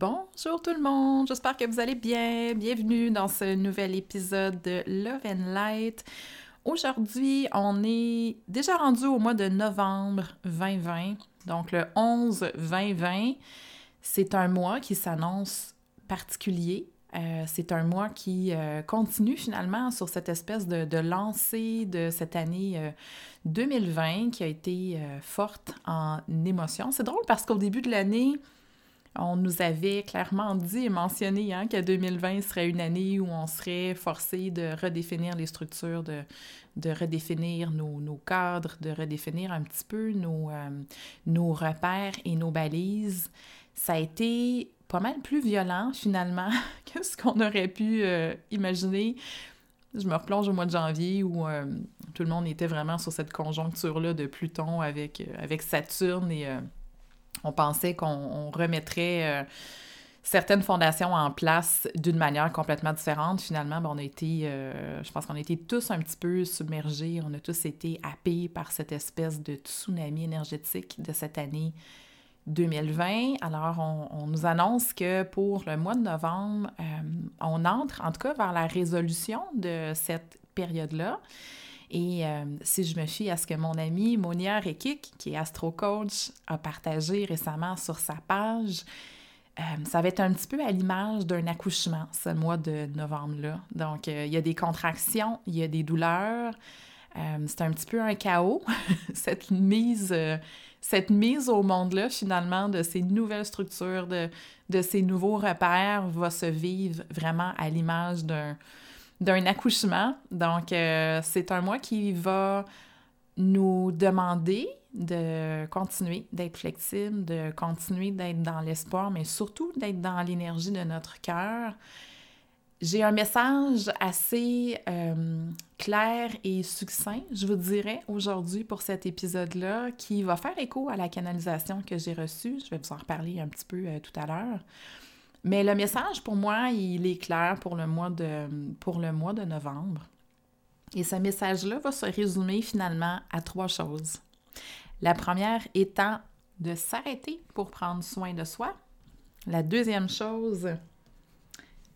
Bonjour tout le monde, j'espère que vous allez bien. Bienvenue dans ce nouvel épisode de Love and Light. Aujourd'hui, on est déjà rendu au mois de novembre 2020, donc le 11-2020. C'est un mois qui s'annonce particulier. Euh, c'est un mois qui euh, continue finalement sur cette espèce de, lancée de cette année 2020 euh, qui a été forte en émotion. C'est drôle parce qu'au début de l'année, on nous avait clairement dit et mentionné hein, que 2020 serait une année où on serait forcé de redéfinir les structures, de, de redéfinir nos, nos, cadres, de redéfinir un petit peu nos, euh, nos repères et nos balises. Ça a été pas mal plus violent finalement que ce qu'on aurait pu euh, imaginer. Je me replonge au mois de janvier où euh, tout le monde était vraiment sur cette conjoncture-là de Pluton avec, avec Saturne et on pensait qu'on remettrait euh, certaines fondations en place d'une manière complètement différente. Finalement, ben, on a été, euh, je pense qu'on a été tous un petit peu submergés, on a tous été happés par cette espèce de tsunami énergétique de cette année 2020. Alors, on, nous annonce que pour le mois de novembre, euh, on entre en tout cas vers la résolution de cette période-là. Et euh, si je me fie à ce que mon ami Monia Rekik, qui est astro-coach, a partagé récemment sur sa page, euh, ça va être un petit peu à l'image d'un accouchement, ce mois de novembre-là. Donc, euh, il y a des contractions, il y a des douleurs. c'est un petit peu un chaos, cette mise cette mise au monde-là, finalement, de ces nouvelles structures, de, de ces nouveaux repères, va se vivre vraiment à l'image d'un, d'un accouchement. Donc, euh, c'est un mois qui va nous demander de continuer d'être flexible, de continuer d'être dans l'espoir, mais surtout d'être dans l'énergie de notre cœur. J'ai un message assez euh, clair et succinct, je vous dirais, aujourd'hui pour cet épisode-là, qui va faire écho à la canalisation que j'ai reçue. Je vais vous en reparler un petit peu euh, tout à l'heure. Mais le message, pour moi, il est clair pour le mois de, pour novembre. Et ce message-là va se résumer finalement à trois choses. La première étant de s'arrêter pour prendre soin de soi. La deuxième chose,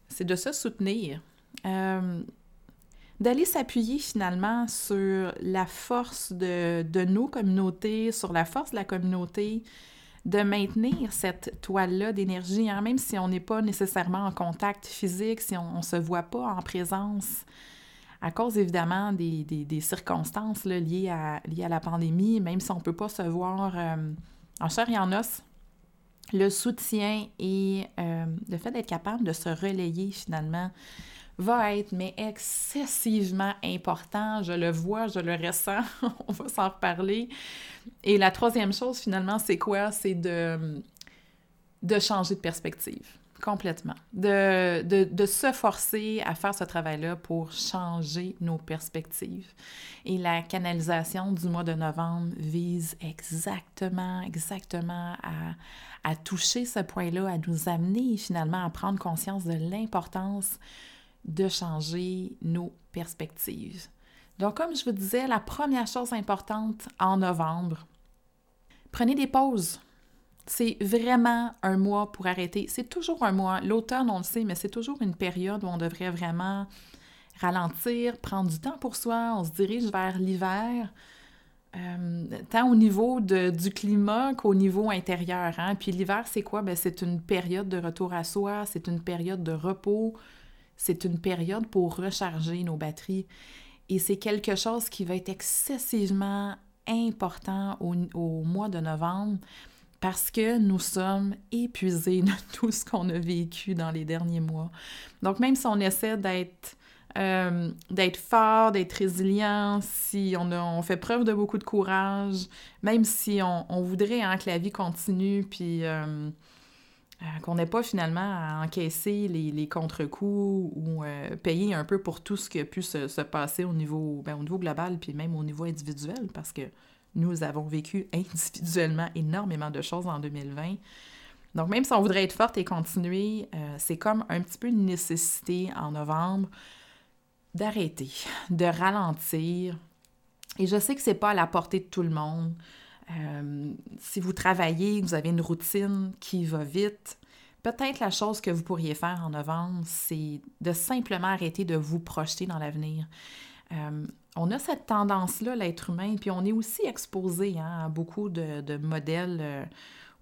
c'est de se soutenir. Euh, d'aller s'appuyer finalement sur la force de, nos communautés, sur la force de la communauté, de maintenir cette toile-là d'énergie, hein, même si on n'est pas nécessairement en contact physique, si on ne se voit pas en présence, à cause évidemment des, circonstances liées, à, liées à la pandémie, même si on ne peut pas se voir euh, en chair et en os, le soutien et euh, le fait d'être capable de se relayer finalement va être mais excessivement important. Je le vois, je le ressens. On va s'en reparler. Et la troisième chose, finalement, c'est quoi? C'est de, de changer de perspective complètement. De, de, de, se forcer à faire ce travail-là pour changer nos perspectives. Et la canalisation du mois de novembre vise exactement, exactement à, à toucher ce point-là, à nous amener finalement à prendre conscience de l'importance de changer nos perspectives. Donc, comme je vous disais, la première chose importante en novembre, prenez des pauses. C'est vraiment un mois pour arrêter. C'est toujours un mois. L'automne, on le sait, mais c'est toujours une période où on devrait vraiment ralentir, prendre du temps pour soi. On se dirige vers l'hiver. euh, tant au niveau du climat qu'au niveau intérieur. Hein? Puis l'hiver, c'est quoi? Ben, c'est une période de retour à soi, c'est une période de repos, c'est une période pour recharger nos batteries. Et c'est quelque chose qui va être excessivement important au, au mois de novembre parce que nous sommes épuisés de tout ce qu'on a vécu dans les derniers mois. Donc, même si on essaie d'être euh, d'être fort, d'être résilient, si on, on, fait preuve de beaucoup de courage, même si on, on voudrait hein, que la vie continue, puis euh, qu'on n'ait pas finalement à encaisser les, les contre-coups ou payer un peu pour tout ce qui a pu se, se passer au niveau, ben, au niveau global, puis même au niveau individuel, parce que nous avons vécu individuellement énormément de choses en 2020. Donc, même si on voudrait être forte et continuer, c'est comme un petit peu une nécessité en novembre d'arrêter, de ralentir. Et je sais que c'est pas à la portée de tout le monde. Euh, si vous travaillez, vous avez une routine qui va vite, peut-être la chose que vous pourriez faire en novembre, c'est de simplement arrêter de vous projeter dans l'avenir. Euh, on a cette tendance-là, l'être humain, puis on est aussi exposé hein, à beaucoup de, modèles euh,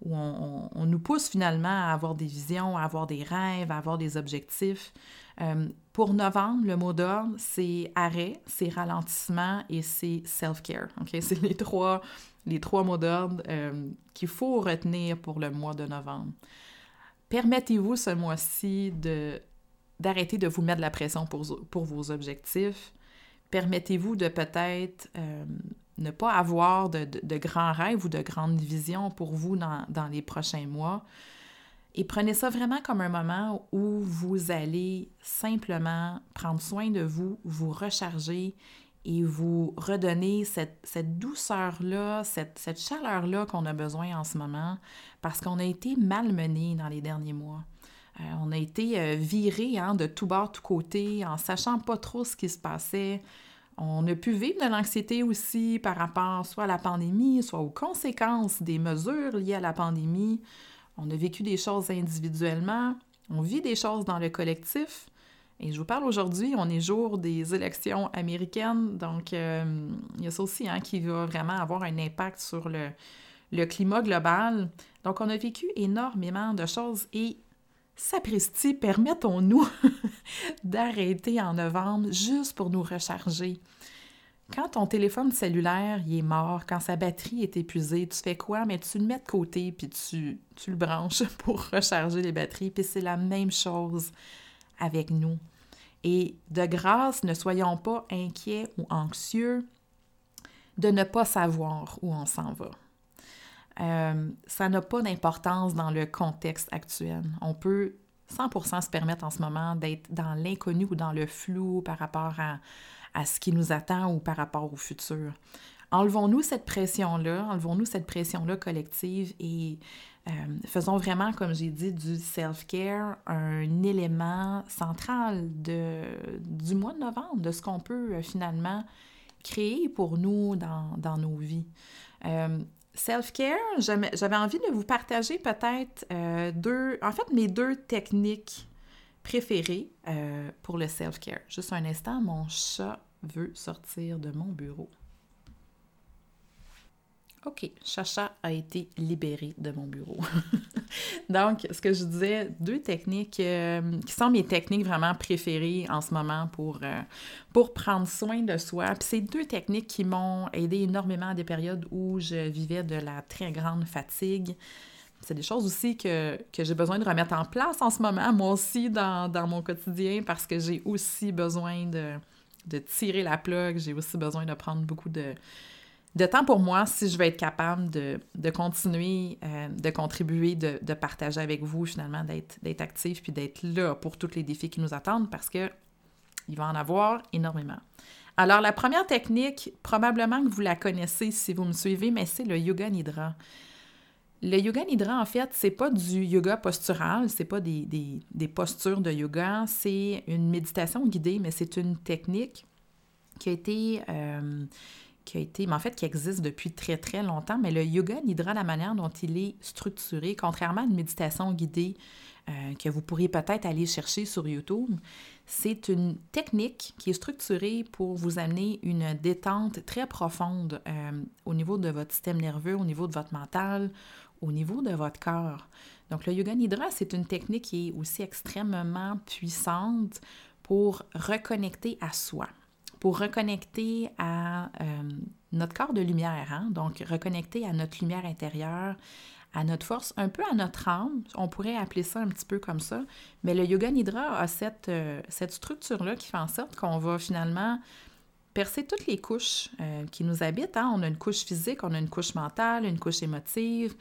où on, nous pousse finalement à avoir des visions, à avoir des rêves, à avoir des objectifs. Euh, pour novembre, le mot d'ordre, c'est arrêt, c'est ralentissement et c'est self-care. C'est les trois, les trois mots d'ordre euh, qu'il faut retenir pour le mois de novembre. Permettez-vous ce mois-ci d'arrêter de vous mettre la pression pour, pour vos objectifs. Permettez-vous de peut-être euh, ne pas avoir de, grands rêves ou de grandes visions pour vous dans, dans les prochains mois. Et prenez ça vraiment comme un moment où vous allez simplement prendre soin de vous, vous recharger et vous redonner cette, douceur-là, cette, cette chaleur-là qu'on a besoin en ce moment parce qu'on a été malmené dans les derniers mois. Euh, on a été euh, viré hein, de tout bord, tout côté, en sachant pas trop ce qui se passait. On a pu vivre de l'anxiété aussi par rapport soit à la pandémie, soit aux conséquences des mesures liées à la pandémie. On a vécu des choses individuellement, on vit des choses dans le collectif. Et je vous parle aujourd'hui, on est jour des élections américaines, donc euh, il y a ça aussi hein, qui va vraiment avoir un impact sur le, le climat global. Donc on a vécu énormément de choses et sapristi, permettons-nous d'arrêter en novembre juste pour nous recharger. Quand ton téléphone cellulaire il est mort, quand sa batterie est épuisée, tu fais quoi? Mais tu le mets de côté puis tu, tu le branches pour recharger les batteries. Puis c'est la même chose avec nous. Et de grâce, ne soyons pas inquiets ou anxieux de ne pas savoir où on s'en va. Euh, ça n'a pas d'importance dans le contexte actuel. On peut 100% se permettre en ce moment d'être dans l'inconnu ou dans le flou par rapport à, ce qui nous attend ou par rapport au futur. Enlevons-nous cette pression-là, enlevons-nous cette pression-là collective et euh, faisons vraiment, comme j'ai dit, du self-care un élément central du mois de novembre, de ce qu'on peut euh, finalement créer pour nous dans, nos vies. Self-care, j'avais envie de vous partager peut-être deux, en fait, mes deux techniques préféré euh, pour le self-care. Juste un instant, mon chat veut sortir de mon bureau. OK, Chacha a été libéré de mon bureau. Donc, ce que je disais, deux techniques euh, qui sont mes techniques vraiment préférées en ce moment pour, euh, pour prendre soin de soi. Puis c'est deux techniques qui m'ont aidé énormément à des périodes où je vivais de la très grande fatigue, c'est des choses aussi que, j'ai besoin de remettre en place en ce moment, moi aussi, dans, mon quotidien, parce que j'ai aussi besoin de, tirer la plug, j'ai aussi besoin de prendre beaucoup de, de temps pour moi si je veux être capable de, continuer, euh, de contribuer, de, partager avec vous, finalement, d'être actif puis d'être là pour tous les défis qui nous attendent, parce que il va en avoir énormément. Alors, la première technique, probablement que vous la connaissez si vous me suivez, mais c'est le Yoga Nidra. Le yoga nidra, en fait, c'est pas du yoga postural, c'est pas des, postures de yoga, c'est une méditation guidée, mais c'est une technique qui a été, euh, qui mais en fait, qui existe depuis très, très longtemps. Mais le yoga nidra, la manière dont il est structuré, contrairement à une méditation guidée, que vous pourriez peut-être aller chercher sur YouTube. C'est une technique qui est structurée pour vous amener une détente très profonde au niveau de votre système nerveux, au niveau de votre mental, au niveau de votre corps. Donc, le Yoga Nidra, c'est une technique qui est aussi extrêmement puissante pour reconnecter à soi, pour reconnecter à euh, notre corps de lumière, hein? donc reconnecter à notre lumière intérieure, à notre force, un peu à notre âme, on pourrait appeler ça un petit peu comme ça, mais le Yoga Nidra a cette, euh, cette structure-là qui fait en sorte qu'on va finalement percer toutes les couches euh, qui nous habitent. Hein? On a une couche physique, on a une couche mentale, une couche émotive,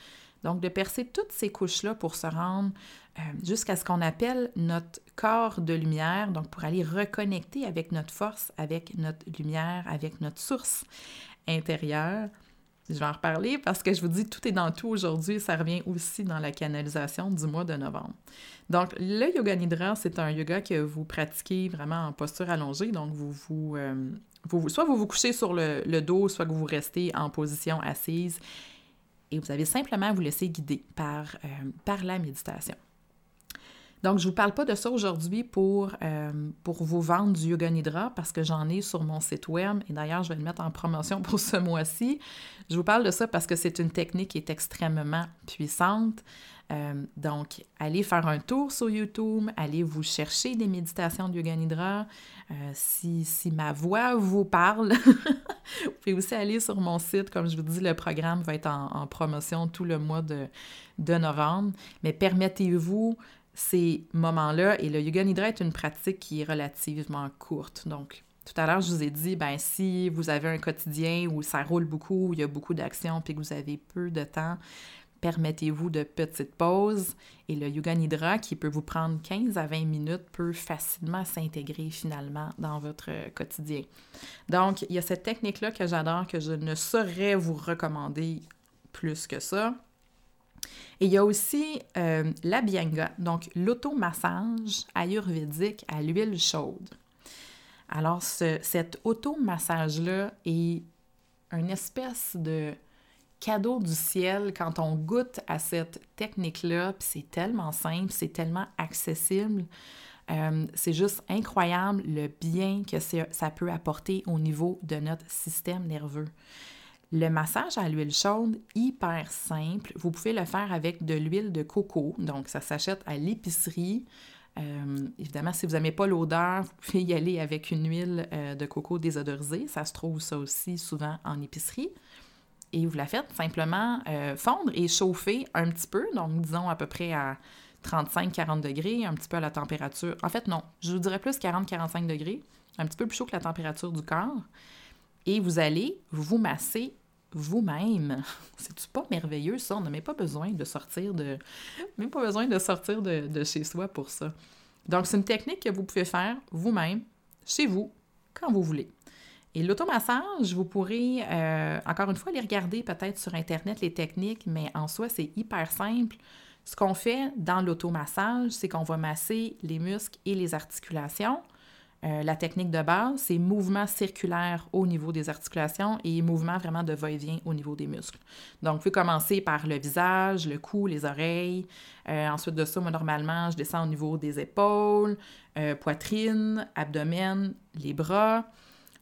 donc, de percer toutes ces couches-là pour se rendre euh, jusqu'à ce qu'on appelle notre corps de lumière, donc pour aller reconnecter avec notre force, avec notre lumière, avec notre source intérieure. Je vais en reparler parce que je vous dis, tout est dans tout aujourd'hui. Ça revient aussi dans la canalisation du mois de novembre. Donc, le yoga nidra, c'est un yoga que vous pratiquez vraiment en posture allongée. Donc, vous vous, euh, soit vous vous couchez sur le, le, dos, soit que vous restez en position assise et vous avez simplement à vous laisser guider par, euh, par la méditation. Donc, je ne vous parle pas de ça aujourd'hui pour, euh, pour vous vendre du Yoga Nidra parce que j'en ai sur mon site web et d'ailleurs, je vais le mettre en promotion pour ce mois-ci. Je vous parle de ça parce que c'est une technique qui est extrêmement puissante. Euh, donc, allez faire un tour sur YouTube, allez vous chercher des méditations de Yoga Nidra. Euh, si, si, ma voix vous parle, vous pouvez aussi aller sur mon site. Comme je vous dis, le programme va être en, promotion tout le mois de, de novembre. Mais permettez-vous ces moments-là. Et le Yoga Nidra est une pratique qui est relativement courte. Donc, tout à l'heure, je vous ai dit, ben si vous avez un quotidien où ça roule beaucoup, où il y a beaucoup d'actions, puis que vous avez peu de temps, permettez-vous de petites pauses et le Yoga Nidra, qui peut vous prendre 15 à 20 minutes, peut facilement s'intégrer finalement dans votre quotidien. Donc, il y a cette technique-là que j'adore, que je ne saurais vous recommander plus que ça. Et il y a aussi euh, la Bianga, donc l'automassage ayurvédique à l'huile chaude. Alors, ce, cet automassage-là est une espèce de cadeau du ciel quand on goûte à cette technique-là, c'est tellement simple, c'est tellement accessible. Euh, c'est juste incroyable le bien que ça peut apporter au niveau de notre système nerveux. Le massage à l'huile chaude, hyper simple. Vous pouvez le faire avec de l'huile de coco. Donc, ça s'achète à l'épicerie. Euh, évidemment, si vous n'aimez pas l'odeur, vous pouvez y aller avec une huile euh, de coco désodorisée. Ça se trouve ça aussi souvent en épicerie et vous la faites simplement euh, fondre et chauffer un petit peu, donc disons à peu près à 35-40 degrés, un petit peu à la température. En fait, non, je vous dirais plus 40-45 degrés, un petit peu plus chaud que la température du corps. Et vous allez vous masser vous-même. C'est-tu pas merveilleux, ça? On n'a même pas besoin de sortir de. Même pas besoin de sortir de, de chez soi pour ça. Donc, c'est une technique que vous pouvez faire vous-même, chez vous, quand vous voulez. Et l'automassage, vous pourrez, euh, encore une fois, aller regarder peut-être sur Internet les techniques, mais en soi, c'est hyper simple. Ce qu'on fait dans l'automassage, c'est qu'on va masser les muscles et les articulations. Euh, la technique de base, c'est mouvement circulaire au niveau des articulations et mouvement vraiment de va-et-vient au niveau des muscles. Donc, vous pouvez commencer par le visage, le cou, les oreilles. Euh, ensuite de ça, moi, normalement, je descends au niveau des épaules, poitrine, abdomen, les bras.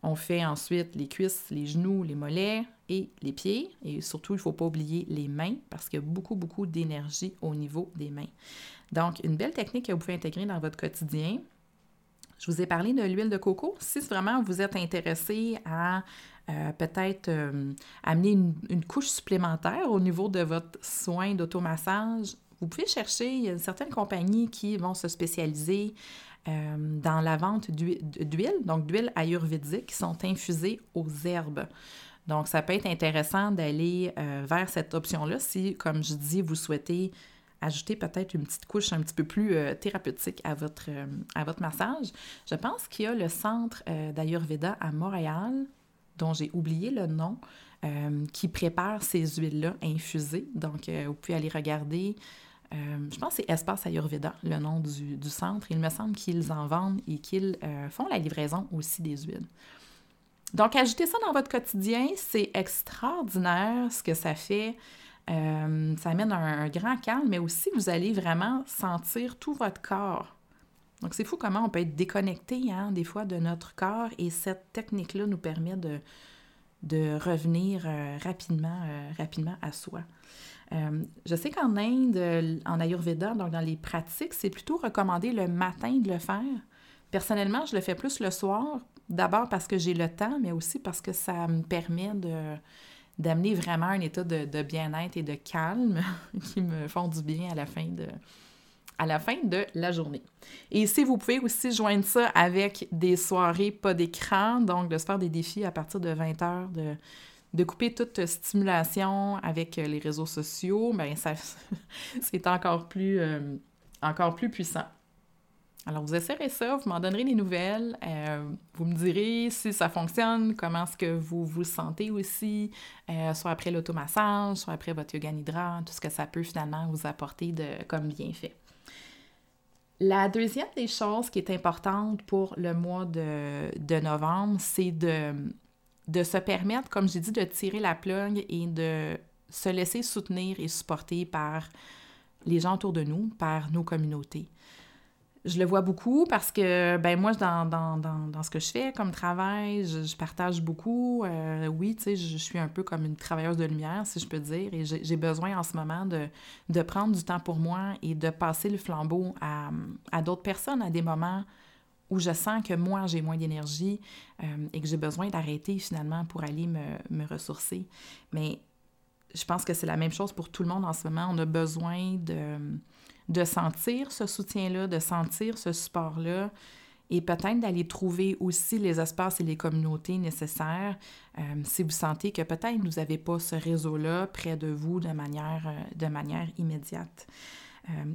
On fait ensuite les cuisses, les genoux, les mollets et les pieds. Et surtout, il ne faut pas oublier les mains parce qu'il y a beaucoup, beaucoup d'énergie au niveau des mains. Donc, une belle technique que vous pouvez intégrer dans votre quotidien. Je vous ai parlé de l'huile de coco. Si vraiment vous êtes intéressé à euh, peut-être euh, amener une, une, couche supplémentaire au niveau de votre soin d'automassage, vous pouvez chercher, il y a certaines compagnies qui vont se spécialiser euh, dans la vente d'huile, donc d'huile ayurvédique qui sont infusées aux herbes. Donc, ça peut être intéressant d'aller euh, vers cette option-là si, comme je dis, vous souhaitez ajouter peut-être une petite couche un petit peu plus euh, thérapeutique à votre, à votre massage. Je pense qu'il y a le centre d'Ayurveda à Montréal, dont j'ai oublié le nom, qui prépare ces huiles-là infusées. Donc, vous pouvez aller regarder je pense que c'est Espace Ayurveda, le nom du, centre. Il me semble qu'ils en vendent et qu'ils euh, font la livraison aussi des huiles. Donc, ajouter ça dans votre quotidien, c'est extraordinaire ce que ça fait Euh, ça amène un, grand calme, mais aussi vous allez vraiment sentir tout votre corps. Donc c'est fou comment on peut être déconnecté hein, des fois de notre corps et cette technique-là nous permet de, revenir euh, rapidement, euh, rapidement à soi. Je sais qu'en Inde, en Ayurveda, donc dans les pratiques, c'est plutôt recommandé le matin de le faire. Personnellement, je le fais plus le soir, d'abord parce que j'ai le temps, mais aussi parce que ça me permet de, d'amener vraiment un état de, bien-être et de calme qui me font du bien à la fin de à la fin de la journée. Et si vous pouvez aussi joindre ça avec des soirées pas d'écran, donc de se faire des défis à partir de 20 heures, de, de couper toute stimulation avec les réseaux sociaux, bien ça c'est encore plus, euh, encore plus puissant. Alors, vous essayerez ça, vous m'en donnerez des nouvelles, euh, vous me direz si ça fonctionne, comment est-ce que vous vous sentez aussi, euh, soit après l'automassage, soit après votre yoga nidra, tout ce que ça peut finalement vous apporter de, comme bienfait. La deuxième des choses qui est importante pour le mois de, de novembre, c'est de, de se permettre, comme j'ai dit, de tirer la plug et de se laisser soutenir et supporter par les gens autour de nous, par nos communautés je le vois beaucoup parce que, ben moi, dans, dans, dans, dans ce que je fais comme travail, je, partage beaucoup. Euh, oui, tu sais, je, suis un peu comme une travailleuse de lumière, si je peux dire, et j'ai besoin en ce moment de, de, prendre du temps pour moi et de passer le flambeau à, à d'autres personnes à des moments où je sens que moi, j'ai moins d'énergie euh, et que j'ai besoin d'arrêter finalement pour aller me, ressourcer. Mais je pense que c'est la même chose pour tout le monde en ce moment. On a besoin de sentir ce soutien-là, de sentir ce support-là et peut-être d'aller trouver aussi les espaces et les communautés nécessaires euh, si vous sentez que peut-être vous n'avez pas ce réseau-là près de vous de manière, euh, immédiate.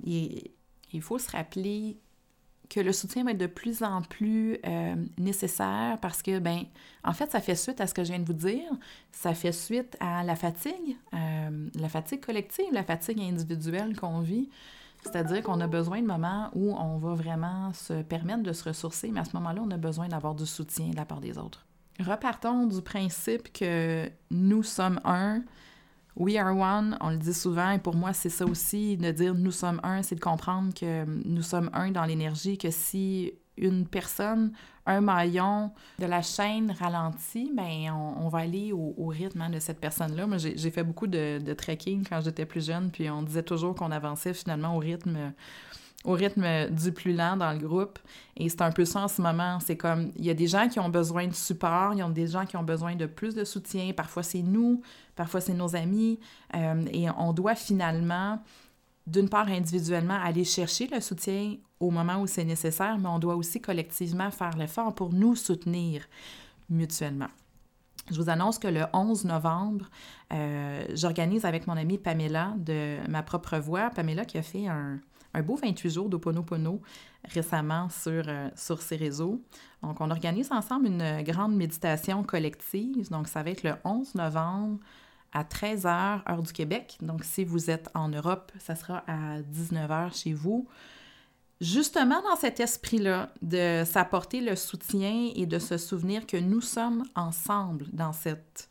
Et il faut se rappeler que le soutien va être de plus en plus nécessaire parce que, ben, en fait, ça fait suite à ce que je viens de vous dire. Ça fait suite à la fatigue, la fatigue collective, la fatigue individuelle qu'on vit. C'est-à-dire qu'on a besoin de moments où on va vraiment se permettre de se ressourcer, mais à ce moment-là, on a besoin d'avoir du soutien de la part des autres. Repartons du principe que nous sommes un, we are one, on le dit souvent, et pour moi, c'est ça aussi, de dire nous sommes un, c'est de comprendre que nous sommes un dans l'énergie, que si une personne, un maillon de la chaîne ralentit, ben on, va aller au, rythme hein, de cette personne-là. Moi, j'ai fait beaucoup de, de, trekking quand j'étais plus jeune, puis on disait toujours qu'on avançait finalement au rythme au rythme du plus lent dans le groupe. Et c'est un peu ça en ce moment. C'est comme, il y a des gens qui ont besoin de support, il y a des gens qui ont besoin de plus de soutien. Parfois, c'est nous, parfois, c'est nos amis. Euh, et on doit finalement d'une part, individuellement, aller chercher le soutien au moment où c'est nécessaire, mais on doit aussi collectivement faire l'effort pour nous soutenir mutuellement. Je vous annonce que le 11 novembre, euh, j'organise avec mon amie Pamela de ma propre voix, Pamela qui a fait un, beau 28 jours d'Oponopono récemment sur, euh, sur ses réseaux. Donc, on organise ensemble une grande méditation collective. Donc, ça va être le 11 novembre à 13h, heure du Québec. Donc, si vous êtes en Europe, ça sera à 19h chez vous. Justement, dans cet esprit-là, de s'apporter le soutien et de se souvenir que nous sommes ensemble dans cette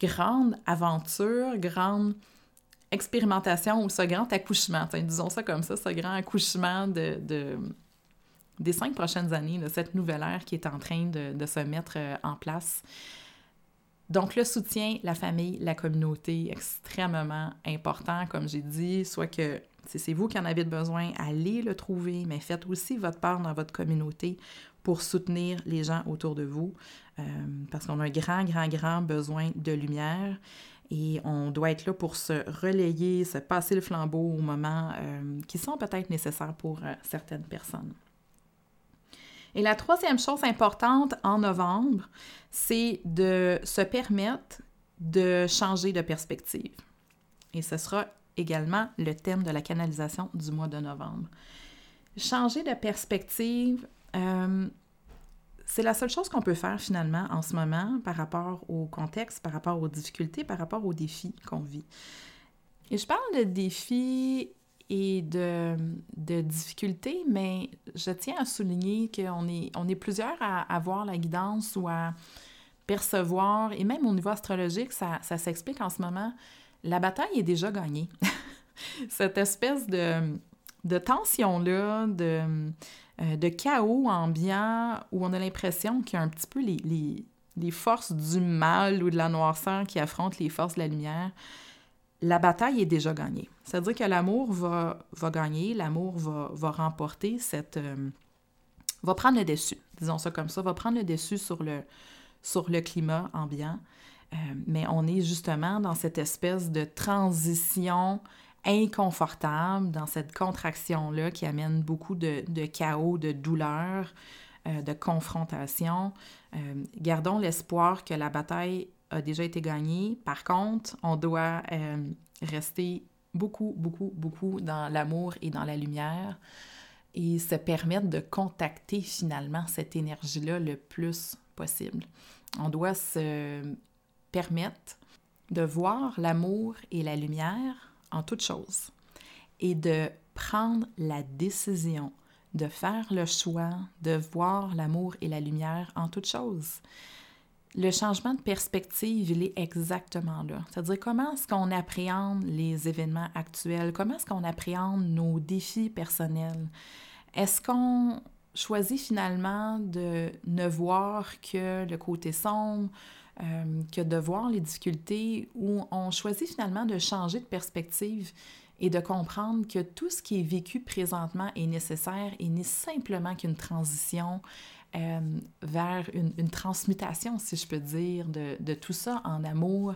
grande aventure, grande expérimentation ou ce grand accouchement, disons ça comme ça, ce grand accouchement de, des cinq prochaines années, de cette nouvelle ère qui est en train de, se mettre euh, en place. Donc, le soutien, la famille, la communauté, extrêmement important, comme j'ai dit, soit que si c'est vous qui en avez besoin, allez le trouver, mais faites aussi votre part dans votre communauté pour soutenir les gens autour de vous, euh, parce qu'on a un grand, grand, grand besoin de lumière et on doit être là pour se relayer, se passer le flambeau au moment euh, qui sont peut-être nécessaires pour euh, certaines personnes. Et la troisième chose importante en novembre, c'est de se permettre de changer de perspective. Et ce sera également le thème de la canalisation du mois de novembre. Changer de perspective, euh, c'est la seule chose qu'on peut faire finalement en ce moment par rapport au contexte, par rapport aux difficultés, par rapport aux défis qu'on vit. Et je parle de défis et de, de, difficultés, mais je tiens à souligner qu'on est, on est plusieurs à avoir la guidance ou à percevoir, et même au niveau astrologique, ça, ça s'explique en ce moment, la bataille est déjà gagnée. Cette espèce de, de tension-là, de, euh, de chaos ambiant, où on a l'impression qu'il y a un petit peu les, les, forces du mal ou de la noirceur qui affrontent les forces de la lumière, la bataille est déjà gagnée. C'est-à-dire que l'amour va, va gagner, l'amour va, va remporter cette... Euh, va prendre le dessus, disons ça comme ça, va prendre le dessus sur le, sur le climat ambiant. Euh, mais on est justement dans cette espèce de transition inconfortable, dans cette contraction-là qui amène beaucoup de, de chaos, de douleur, euh, de confrontation. Euh, gardons l'espoir que la bataille a déjà été gagnée. Par contre, on doit rester beaucoup, beaucoup, beaucoup dans l'amour et dans la lumière et se permettre de contacter finalement cette énergie-là le plus possible. On doit se permettre de voir l'amour et la lumière en toute chose et de prendre la décision de faire le choix de voir l'amour et la lumière en toute chose. Le changement de perspective, il est exactement là. C'est-à-dire comment est-ce qu'on appréhende les événements actuels, comment est-ce qu'on appréhende nos défis personnels? Est-ce qu'on choisit finalement de ne voir que le côté sombre, euh, que de voir les difficultés, ou on choisit finalement de changer de perspective et de comprendre que tout ce qui est vécu présentement est nécessaire et n'est simplement qu'une transition euh, vers une, transmutation, si je peux dire, de tout ça en amour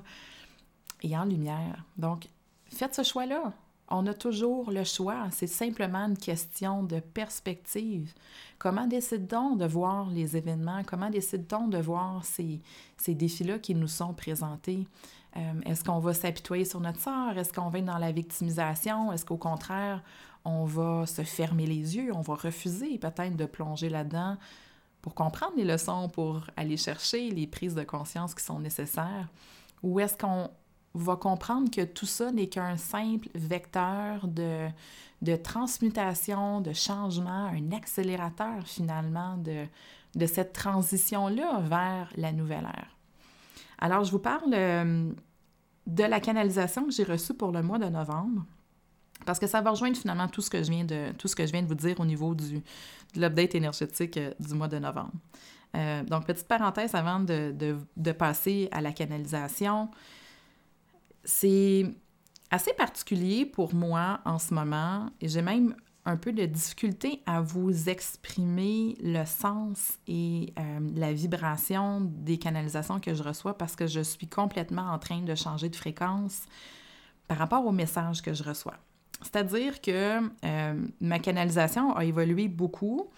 et en lumière. Donc, faites ce choix-là. On a toujours le choix. C'est simplement une question de perspective. Comment décide-t-on de voir les événements? Comment décide-t-on de voir ces, ces défis-là qui nous sont présentés? Euh, est-ce qu'on va s'apitoyer sur notre sort? Est-ce qu'on va être dans la victimisation? Est-ce qu'au contraire, on va se fermer les yeux? On va refuser peut-être de plonger là-dedans pour comprendre les leçons, pour aller chercher les prises de conscience qui sont nécessaires? Ou est-ce qu'on va comprendre que tout ça n'est qu'un simple vecteur de, de transmutation, de changement, un accélérateur finalement de, de cette transition-là vers la nouvelle ère. Alors, je vous parle euh, de la canalisation que j'ai reçue pour le mois de novembre, parce que ça va rejoindre finalement tout ce que je viens de, tout ce que je viens de vous dire au niveau du, de l'update énergétique euh, du mois de novembre. Euh, donc, petite parenthèse avant de, de, de passer à la canalisation. C'est assez particulier pour moi en ce moment et j'ai même un peu de difficulté à vous exprimer le sens et euh, la vibration des canalisations que je reçois parce que je suis complètement en train de changer de fréquence par rapport aux messages que je reçois. C'est-à-dire que euh, ma canalisation a évolué beaucoup.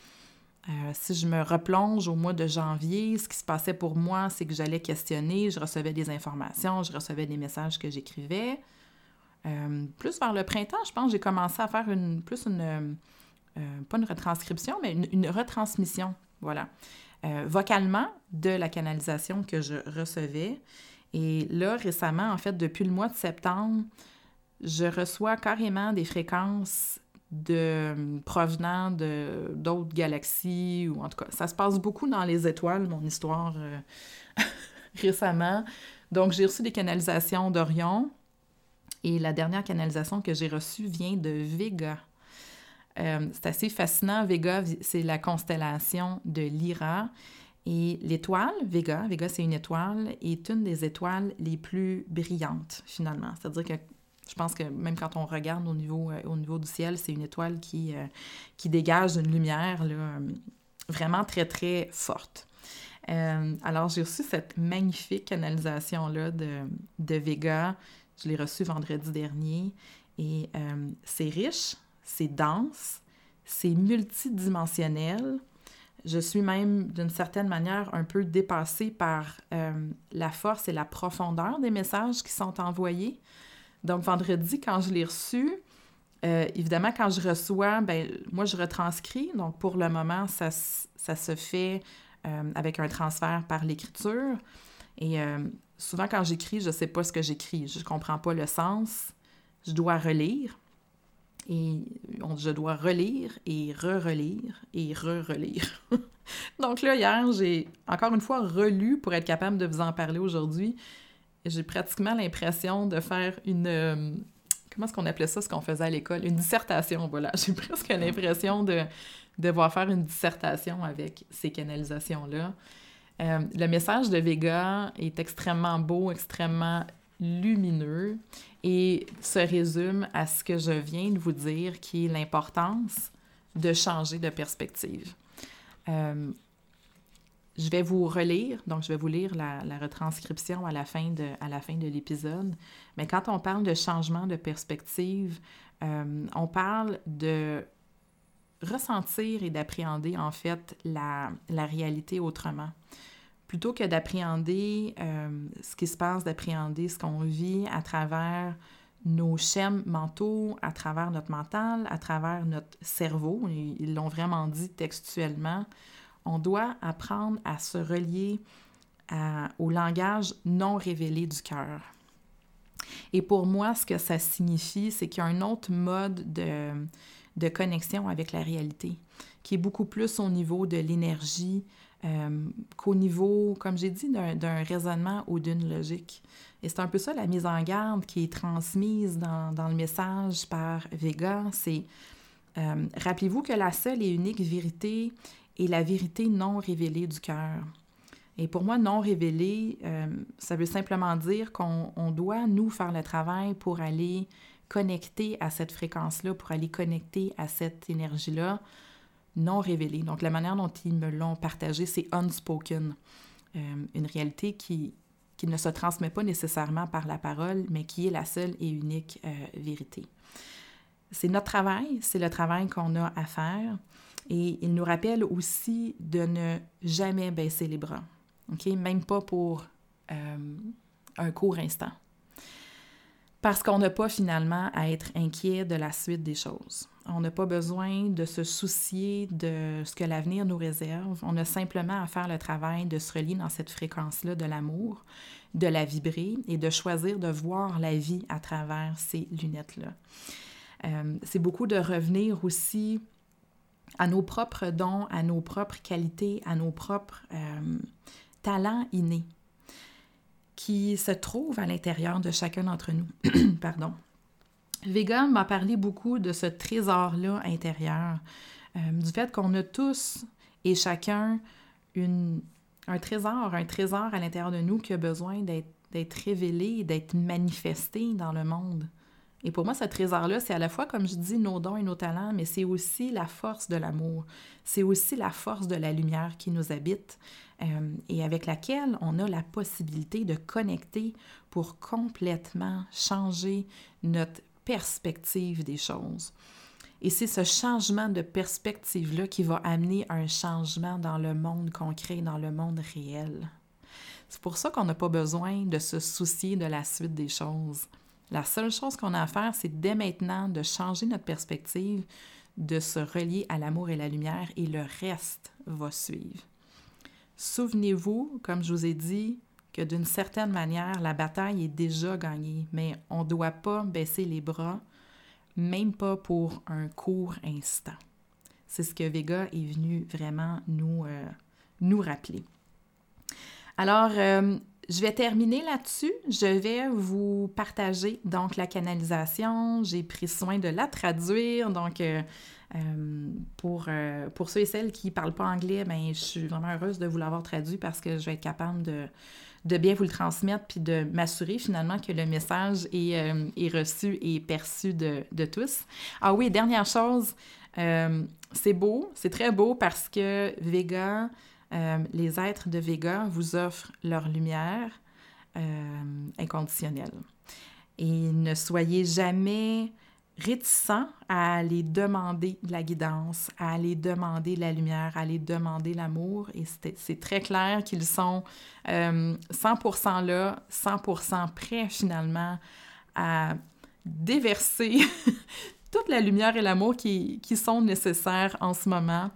Euh, si je me replonge au mois de janvier, ce qui se passait pour moi, c'est que j'allais questionner, je recevais des informations, je recevais des messages que j'écrivais. Euh, plus vers le printemps, je pense, j'ai commencé à faire une, plus une, euh, pas une retranscription, mais une, retransmission, voilà, vocalement de la canalisation que je recevais. Et là, récemment, en fait, depuis le mois de septembre, je reçois carrément des fréquences de provenant de d'autres galaxies ou en tout cas ça se passe beaucoup dans les étoiles mon histoire euh, récemment. Donc j'ai reçu des canalisations d'Orion et la dernière canalisation que j'ai reçue vient de Vega. Euh, c'est assez fascinant. Vega c'est la constellation de Lyra et l'étoile Vega Vega c'est une étoile est une des étoiles les plus brillantes finalement. C'est à dire que je pense que même quand on regarde au niveau, euh, du ciel, c'est une étoile qui, euh, dégage une lumière euh, vraiment très, très forte. alors, j'ai reçu cette magnifique canalisation-là de Vega. Je l'ai reçue vendredi dernier. Et c'est riche, c'est dense, c'est multidimensionnel. Je suis même, d'une certaine manière, un peu dépassée par la force et la profondeur des messages qui sont envoyés. Donc, vendredi, quand je l'ai reçu, euh, évidemment, quand je reçois, ben, moi, je retranscris. Donc, pour le moment, ça, ça se fait euh, avec un transfert par l'écriture. Et euh, souvent, quand j'écris, je ne sais pas ce que j'écris. Je ne comprends pas le sens. Je dois relire. Et je dois relire et re-relire et re-relire. Donc là, hier, j'ai encore une fois relu pour être capable de vous en parler aujourd'hui j'ai pratiquement l'impression de faire une... Euh, comment est-ce qu'on appelait ça, ce qu'on faisait à l'école? Une dissertation, voilà. J'ai presque l'impression de devoir faire une dissertation avec ces canalisations-là. Euh, le message de Vega est extrêmement beau, extrêmement lumineux et se résume à ce que je viens de vous dire, qui est l'importance de changer de perspective. Euh, je vais vous relire, donc je vais vous lire la, retranscription à la fin de, l'épisode. Mais quand on parle de changement de perspective, euh, on parle de ressentir et d'appréhender en fait la, la, réalité autrement. Plutôt que d'appréhender euh, ce qui se passe, d'appréhender ce qu'on vit à travers nos schèmes mentaux, à travers notre mental, à travers notre cerveau, ils l'ont vraiment dit textuellement, on doit apprendre à se relier au langage non révélé du cœur. Et pour moi, ce que ça signifie, c'est qu'il y a un autre mode de, de connexion avec la réalité, qui est beaucoup plus au niveau de l'énergie euh, qu'au niveau, comme j'ai dit, d'un raisonnement ou d'une logique. Et c'est un peu ça la mise en garde qui est transmise dans, dans le message par Vega, c'est euh, rappelez-vous que la seule et unique vérité est la vérité non révélée du cœur. Et pour moi, non révélée, euh, ça veut simplement dire qu'on doit, nous, faire le travail pour aller connecter à cette fréquence-là, pour aller connecter à cette énergie-là non révélée. Donc, la manière dont ils me l'ont partagé, c'est unspoken, euh, une réalité qui, qui ne se transmet pas nécessairement par la parole, mais qui est la seule et unique euh, vérité. C'est notre travail, c'est le travail qu'on a à faire. Et il nous rappelle aussi de ne jamais baisser les bras? Même pas pour euh, un court instant parce qu'on n'a pas finalement à être inquiet de la suite des choses. On n'a pas besoin de se soucier de ce que l'avenir nous réserve. On a simplement à faire le travail de se relier dans cette fréquence-là de l'amour, de la vibrer et de choisir de voir la vie à travers ces lunettes-là. Euh, c'est beaucoup de revenir aussi à nos propres dons, à nos propres qualités, à nos propres euh, talents innés qui se trouve à l'intérieur de chacun d'entre nous. Pardon. Vega m'a parlé beaucoup de ce trésor-là intérieur, euh, du fait qu'on a tous et chacun un trésor, un trésor à l'intérieur de nous qui a besoin d'être révélé, d'être manifesté dans le monde. Et pour moi, ce trésor-là, c'est à la fois, comme je dis, nos dons et nos talents, mais c'est aussi la force de l'amour. C'est aussi la force de la lumière qui nous habite euh, et avec laquelle on a la possibilité de connecter pour complètement changer notre perspective des choses. Et c'est ce changement de perspective-là qui va amener un changement dans le monde concret, dans le monde réel. C'est pour ça qu'on n'a pas besoin de se soucier de la suite des choses. La seule chose qu'on a à faire, c'est dès maintenant de changer notre perspective, de se relier à l'amour et la lumière, et le reste va suivre. Souvenez-vous, comme je vous ai dit, que d'une certaine manière, la bataille est déjà gagnée, mais on ne doit pas baisser les bras, même pas pour un court instant. C'est ce que Vega est venu vraiment nous, euh, nous rappeler. Alors, euh, je vais terminer là-dessus. Je vais vous partager donc la canalisation. J'ai pris soin de la traduire. Donc, euh, euh, pour, euh, pour ceux et celles qui ne parlent pas anglais, ben, je suis vraiment heureuse de vous l'avoir traduit parce que je vais être capable de, de bien vous le transmettre puis de m'assurer finalement que le message est, est reçu et perçu de, de, tous. Ah oui, dernière chose, c'est beau, c'est très beau parce que Vega euh, les êtres de Vega vous offrent leur lumière euh, inconditionnelle. Et ne soyez jamais réticents à aller demander de la guidance, à aller demander la lumière, à aller demander l'amour. Et c'est très clair qu'ils sont 100% euh, là, 100% prêts finalement à déverser toute la lumière et l'amour qui, qui, sont nécessaires en ce moment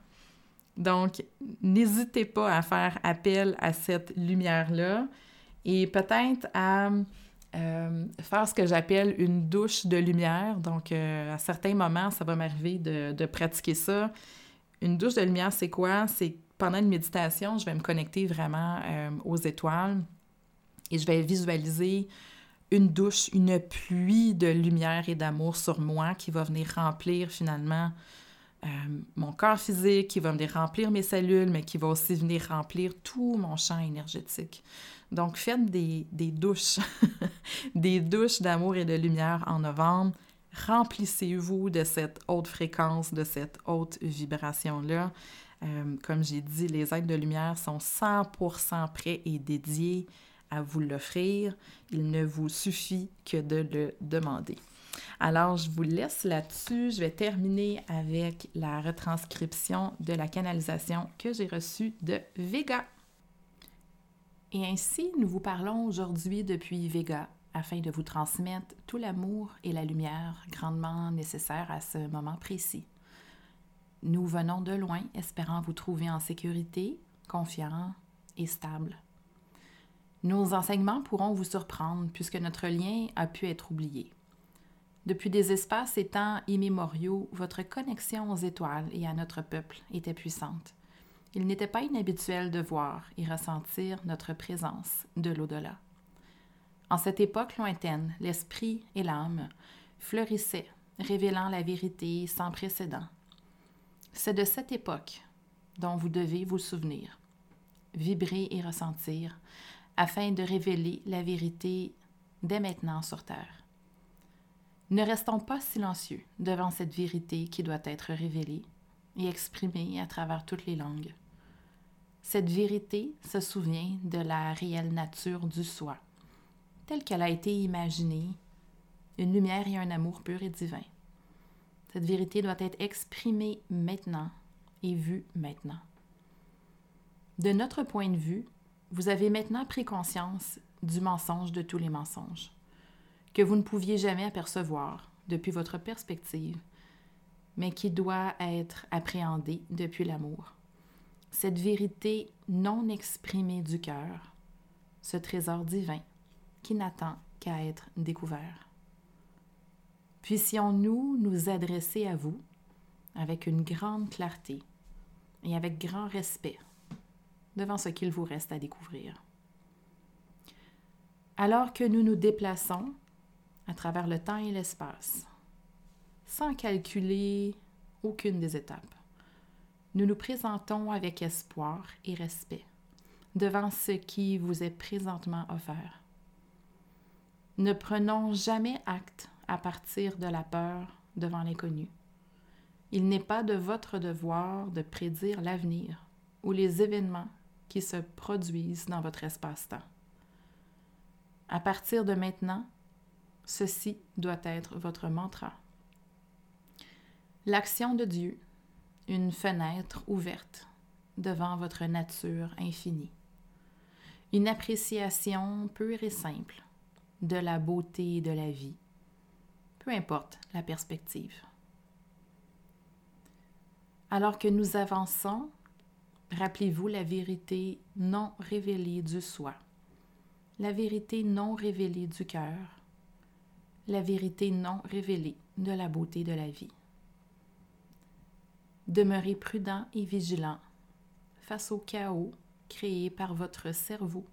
donc, n'hésitez pas à faire appel à cette lumière-là et peut-être à euh, faire ce que j'appelle une douche de lumière. Donc, euh, à certains moments, ça va m'arriver de, pratiquer ça. Une douche de lumière, c'est quoi? C'est pendant une méditation, je vais me connecter vraiment euh, aux étoiles Et je vais visualiser une douche, une pluie de lumière et d'amour sur moi qui va venir remplir finalement euh, mon corps physique, qui va venir remplir mes cellules, mais qui va aussi venir remplir tout mon champ énergétique. Donc, faites des, douches, des douches d'amour et de lumière en novembre. Remplissez-vous de cette haute fréquence, de cette haute vibration-là. Euh, comme j'ai dit, les êtres de lumière sont 100% prêts et dédiés à vous l'offrir. Il ne vous suffit que de le demander. Alors, je vous laisse là-dessus. Je vais terminer avec la retranscription de la canalisation que j'ai reçue de Vega. Et ainsi, nous vous parlons aujourd'hui depuis Vega afin de vous transmettre tout l'amour et la lumière grandement nécessaires à ce moment précis. Nous venons de loin, espérant vous trouver en sécurité, confiant et stable. Nos enseignements pourront vous surprendre puisque notre lien a pu être oublié. Depuis des espaces et temps immémoriaux, votre connexion aux étoiles et à notre peuple était puissante. Il n'était pas inhabituel de voir et ressentir notre présence de l'au-delà. En cette époque lointaine, l'esprit et l'âme fleurissaient, révélant la vérité sans précédent c'est de cette époque dont vous devez vous souvenir, vibrer et ressentir, afin de révéler la vérité dès maintenant sur Terre. Ne restons pas silencieux devant cette vérité qui doit être révélée et exprimée à travers toutes les langues. Cette vérité se souvient de la réelle nature du soi, telle qu'elle a été imaginée, une lumière et un amour pur et divin. Cette vérité doit être exprimée maintenant et vue maintenant. De notre point de vue, vous avez maintenant pris conscience du mensonge de tous les mensonges, que vous ne pouviez jamais apercevoir depuis votre perspective, mais qui doit être appréhendé depuis l'amour. Cette vérité non exprimée du cœur, ce trésor divin qui n'attend qu'à être découvert. Puissions-nous nous adresser à vous avec une grande clarté et avec grand respect devant ce qu'il vous reste à découvrir. Alors que nous nous déplaçons à travers le temps et l'espace, sans calculer aucune des étapes, nous nous présentons avec espoir et respect devant ce qui vous est présentement offert. Ne prenons jamais acte à partir de la peur devant l'inconnu. Il n'est pas de votre devoir de prédire l'avenir ou les événements qui se produisent dans votre espace-temps. À partir de maintenant, ceci doit être votre mantra. L'action de Dieu, une fenêtre ouverte devant votre nature infinie. Une appréciation pure et simple de la beauté de la vie peu importe la perspective. Alors que nous avançons, rappelez-vous la vérité non révélée du soi, la vérité non révélée du cœur, la vérité non révélée de la beauté de la vie. Demeurez prudent et vigilant face au chaos créé par votre cerveau.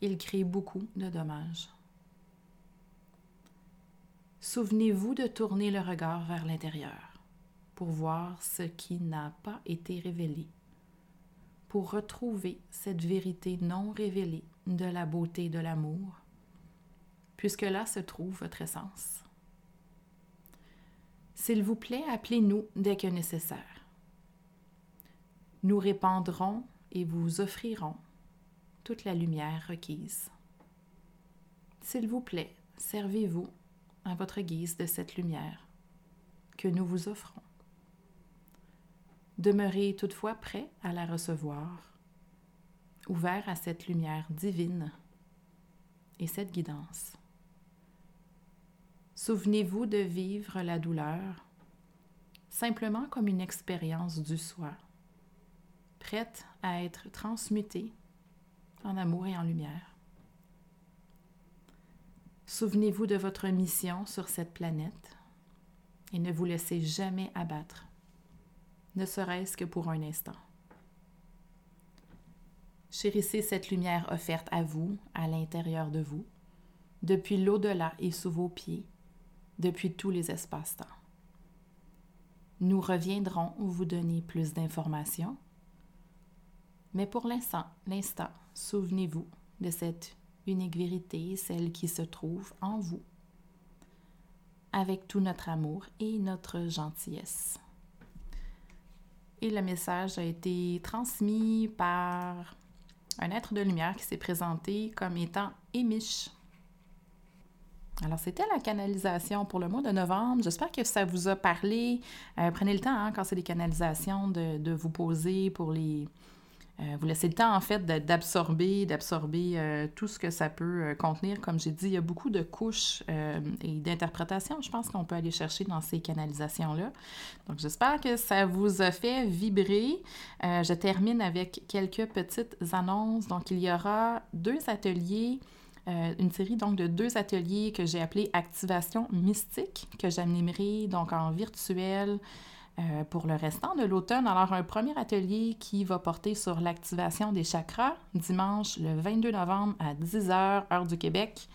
Il crée beaucoup de dommages. Souvenez-vous de tourner le regard vers l'intérieur pour voir ce qui n'a pas été révélé, pour retrouver cette vérité non révélée de la beauté de l'amour, puisque là se trouve votre essence. S'il vous plaît, appelez-nous dès que nécessaire. Nous répandrons et vous offrirons toute la lumière requise. S'il vous plaît, servez-vous à votre guise de cette lumière que nous vous offrons. Demeurez toutefois prêt à la recevoir, ouvert à cette lumière divine et cette guidance. Souvenez-vous de vivre la douleur simplement comme une expérience du soi, prête à être transmutée en amour et en lumière. Souvenez-vous de votre mission sur cette planète et ne vous laissez jamais abattre, ne serait-ce que pour un instant. Chérissez cette lumière offerte à vous, à l'intérieur de vous, depuis l'au-delà et sous vos pieds, depuis tous les espaces-temps. Nous reviendrons vous donner plus d'informations, mais pour l'instant, l'instant, souvenez-vous de cette unique vérité, celle qui se trouve en vous, avec tout notre amour et notre gentillesse. Et le message a été transmis par un être de lumière qui s'est présenté comme étant Émiche. Alors, c'était la canalisation pour le mois de novembre. J'espère que ça vous a parlé. Euh, prenez le temps, hein, quand c'est des canalisations, de, vous poser pour les, euh, vous laissez le temps, en fait, d'absorber, d'absorber euh, tout ce que ça peut contenir. Comme j'ai dit, il y a beaucoup de couches et d'interprétations, je pense qu'on peut aller chercher dans ces canalisations-là. Donc, j'espère que ça vous a fait vibrer. je termine avec quelques petites annonces. Donc, il y aura deux ateliers. Une série donc de deux ateliers que j'ai appelés Activation mystique, que j'animerai donc en virtuel euh, pour le restant de l'automne. Alors, un premier atelier qui va porter sur l'activation des chakras dimanche le 22 novembre à 10h, heure du Québec.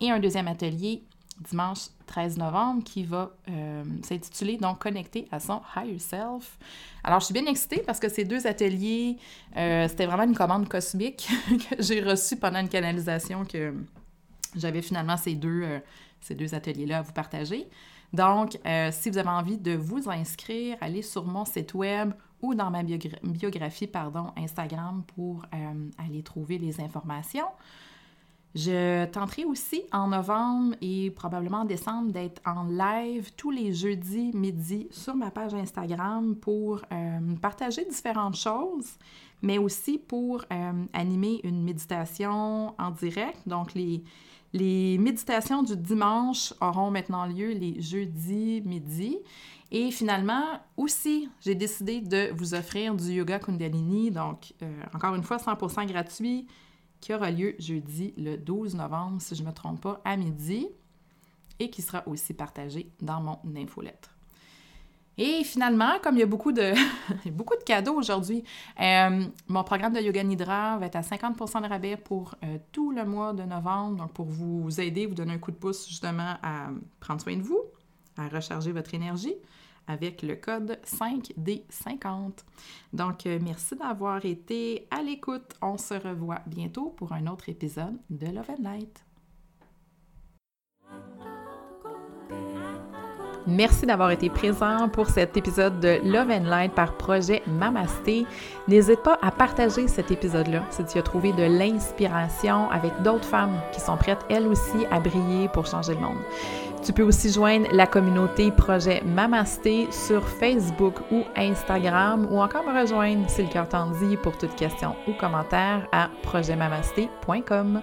Et un deuxième atelier dimanche 13 novembre qui va euh, s'intituler donc Connecter à son Higher Self. Alors, je suis bien excitée parce que ces deux ateliers, euh, c'était vraiment une commande cosmique que j'ai reçue pendant une canalisation que j'avais finalement ces deux, ces deux ateliers-là à vous partager. Donc, euh, si vous avez envie de vous inscrire, allez sur mon site web ou dans ma biographie pardon, Instagram pour euh, aller trouver les informations. Je tenterai aussi en novembre et probablement en décembre d'être en live tous les jeudis midi sur ma page Instagram pour euh, partager différentes choses, mais aussi pour animer une méditation en direct. Donc, les, les méditations du dimanche auront maintenant lieu les jeudis midi. Et finalement, aussi, j'ai décidé de vous offrir du yoga Kundalini, donc euh, encore une fois 100% gratuit, qui aura lieu jeudi le 12 novembre, si je ne me trompe pas, à midi, et qui sera aussi partagé dans mon infolettre. Et finalement, comme il y a beaucoup de, beaucoup de cadeaux aujourd'hui, euh, mon programme de Yoga Nidra va être à 50 de rabais pour euh, tout le mois de novembre, donc pour vous aider, vous donner un coup de pouce justement à prendre soin de vous, à recharger votre énergie avec le code 5D50. Donc, euh, merci d'avoir été à l'écoute. On se revoit bientôt pour un autre épisode de Love and Light. Merci d'avoir été présent pour cet épisode de Love and Light par projet Mamasté. N'hésite pas à partager cet épisode-là si tu as trouvé de l'inspiration avec d'autres femmes qui sont prêtes elles aussi à briller pour changer le monde. Tu peux aussi joindre la communauté Projet Mamasté sur Facebook ou Instagram ou encore me rejoindre si le cœur t'en dit pour toute question ou commentaire à projetmamasté.com.